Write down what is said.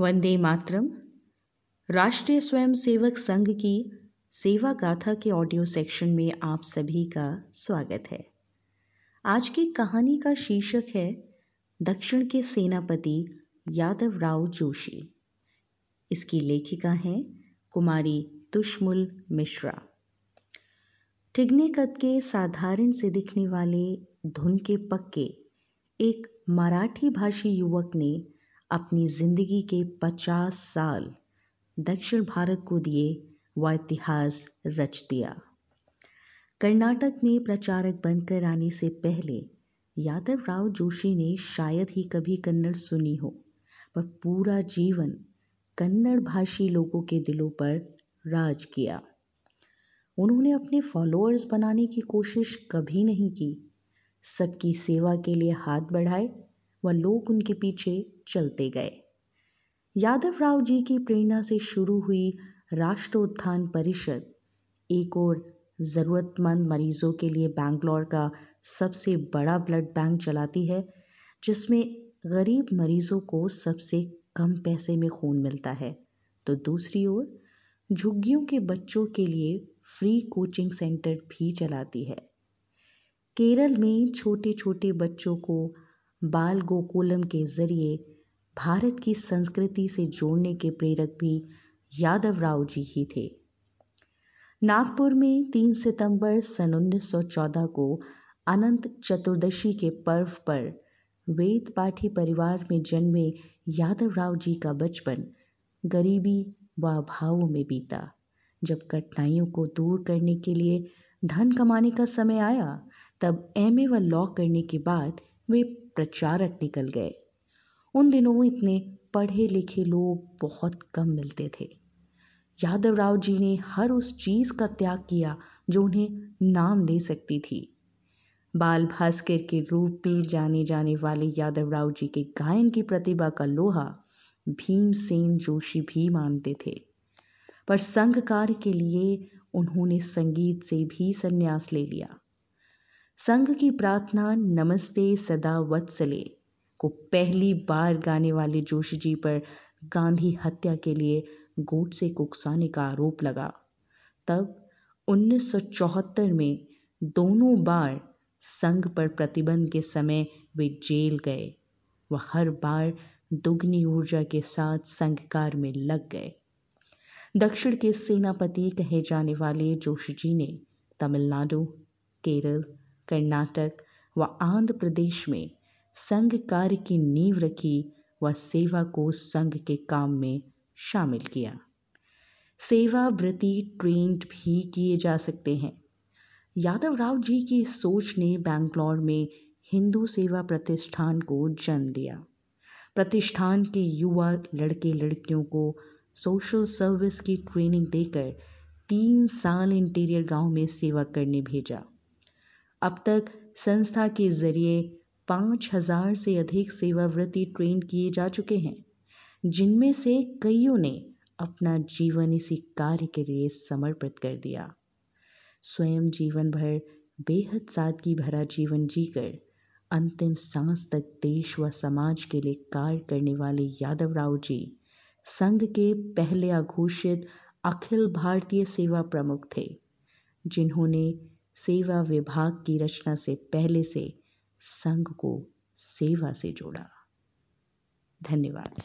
वंदे मातरम। राष्ट्रीय स्वयंसेवक संघ की सेवा गाथा के ऑडियो सेक्शन में आप सभी का स्वागत है। आज की कहानी का शीर्षक है, दक्षिण के सेनापति यादव राव जोशी। इसकी लेखिका हैं कुमारी तुष्मुल मिश्रा। टिगने कद के साधारण से दिखने वाले धुन के पक्के एक मराठी भाषी युवक ने अपनी ज़िंदगी के पचास साल दक्षिण भारत को दिए व इतिहास रच दिया। कर्नाटक में प्रचारक बनकर आने से पहले यादव राव जोशी ने शायद ही कभी कन्नड़ सुनी हो, पर पूरा जीवन कन्नड़ भाषी लोगों के दिलों पर राज किया। उन्होंने अपने फॉलोअर्स बनाने की कोशिश कभी नहीं की। सबकी सेवा के लिए हाथ बढ़ाए व लोग उनके पीछे चलते गए। यादव राव जी की प्रेरणा से शुरू हुई राष्ट्रोत्थान परिषद, एक और ज़रूरतमंद मरीजों के लिए बैंगलोर का सबसे बड़ा ब्लड बैंक चलाती है, जिसमें गरीब मरीजों को सबसे कम पैसे में खून मिलता है। तो दूसरी ओर, झुग्गियों के बच्चों के लिए फ्री कोचिंग सेंटर भी चलाती है। केरल में छोटे छोटे बच्चों को बाल गोकुलम के ज़रिए भारत की संस्कृति से जोड़ने के प्रेरक भी यादव राव जी ही थे। नागपुर में 3 सितंबर सन 1914 को अनंत चतुर्दशी के पर्व पर वेद पाठी परिवार में जन्मे यादव राव जी का बचपन गरीबी व अभावों में बीता। जब कठिनाइयों को दूर करने के लिए धन कमाने का समय आया, तब एमए व लॉ करने के बाद वे प्रचारक निकल गए। उन दिनों इतने पढ़े लिखे लोग बहुत कम मिलते थे। यादव राव जी ने हर उस चीज़ का त्याग किया जो उन्हें नाम दे सकती थी। बाल भास्कर के रूप में जाने जाने वाले यादव राव जी के गायन की प्रतिभा का लोहा भीमसेन जोशी भी मानते थे। पर संघ कार्य के लिए उन्होंने संगीत से भी संन्यास ले लिया। संघ की प्रार्थना नमस्ते सदा वत्सले, को पहली बार गाने वाले जोशी जी पर गांधी हत्या के लिए गोट से कुकसाने का आरोप लगा। तब 1974 में दोनों बार संघ पर प्रतिबंध के समय वे जेल गए। वह हर बार दुगनी ऊर्जा के साथ संघकार में लग गए। दक्षिण के सेनापति कहे जाने वाले जोशी जी ने तमिलनाडु, केरल कर्नाटक व आंध्र प्रदेश में संघ कार्य की नींव रखी व सेवा को संघ के काम में शामिल किया। सेवा वृत्ति ट्रेंड भी किए जा सकते हैं। यादव राव जी की सोच ने बैंगलोर में हिंदू सेवा प्रतिष्ठान को जन्म दिया। प्रतिष्ठान के युवा लड़के लड़कियों को सोशल सर्विस की ट्रेनिंग देकर तीन साल इंटीरियर गाँव में सेवा करने भेजा। अब तक संस्था के ज़रिए पाँच हज़ार से अधिक सेवावृत्ति ट्रेन किए जा चुके हैं, जिनमें से कईयों ने अपना जीवन इसी कार्य के लिए समर्पित कर दिया। स्वयं जीवन भर बेहद सादगी भरा जीवन जीकर अंतिम सांस तक देश व समाज के लिए कार्य करने वाले यादव राव जी संघ के पहले अघोषित अखिल भारतीय सेवा प्रमुख थे, जिन्होंने सेवा विभाग की रचना से पहले से संघ को सेवा से जोड़ा। धन्यवाद।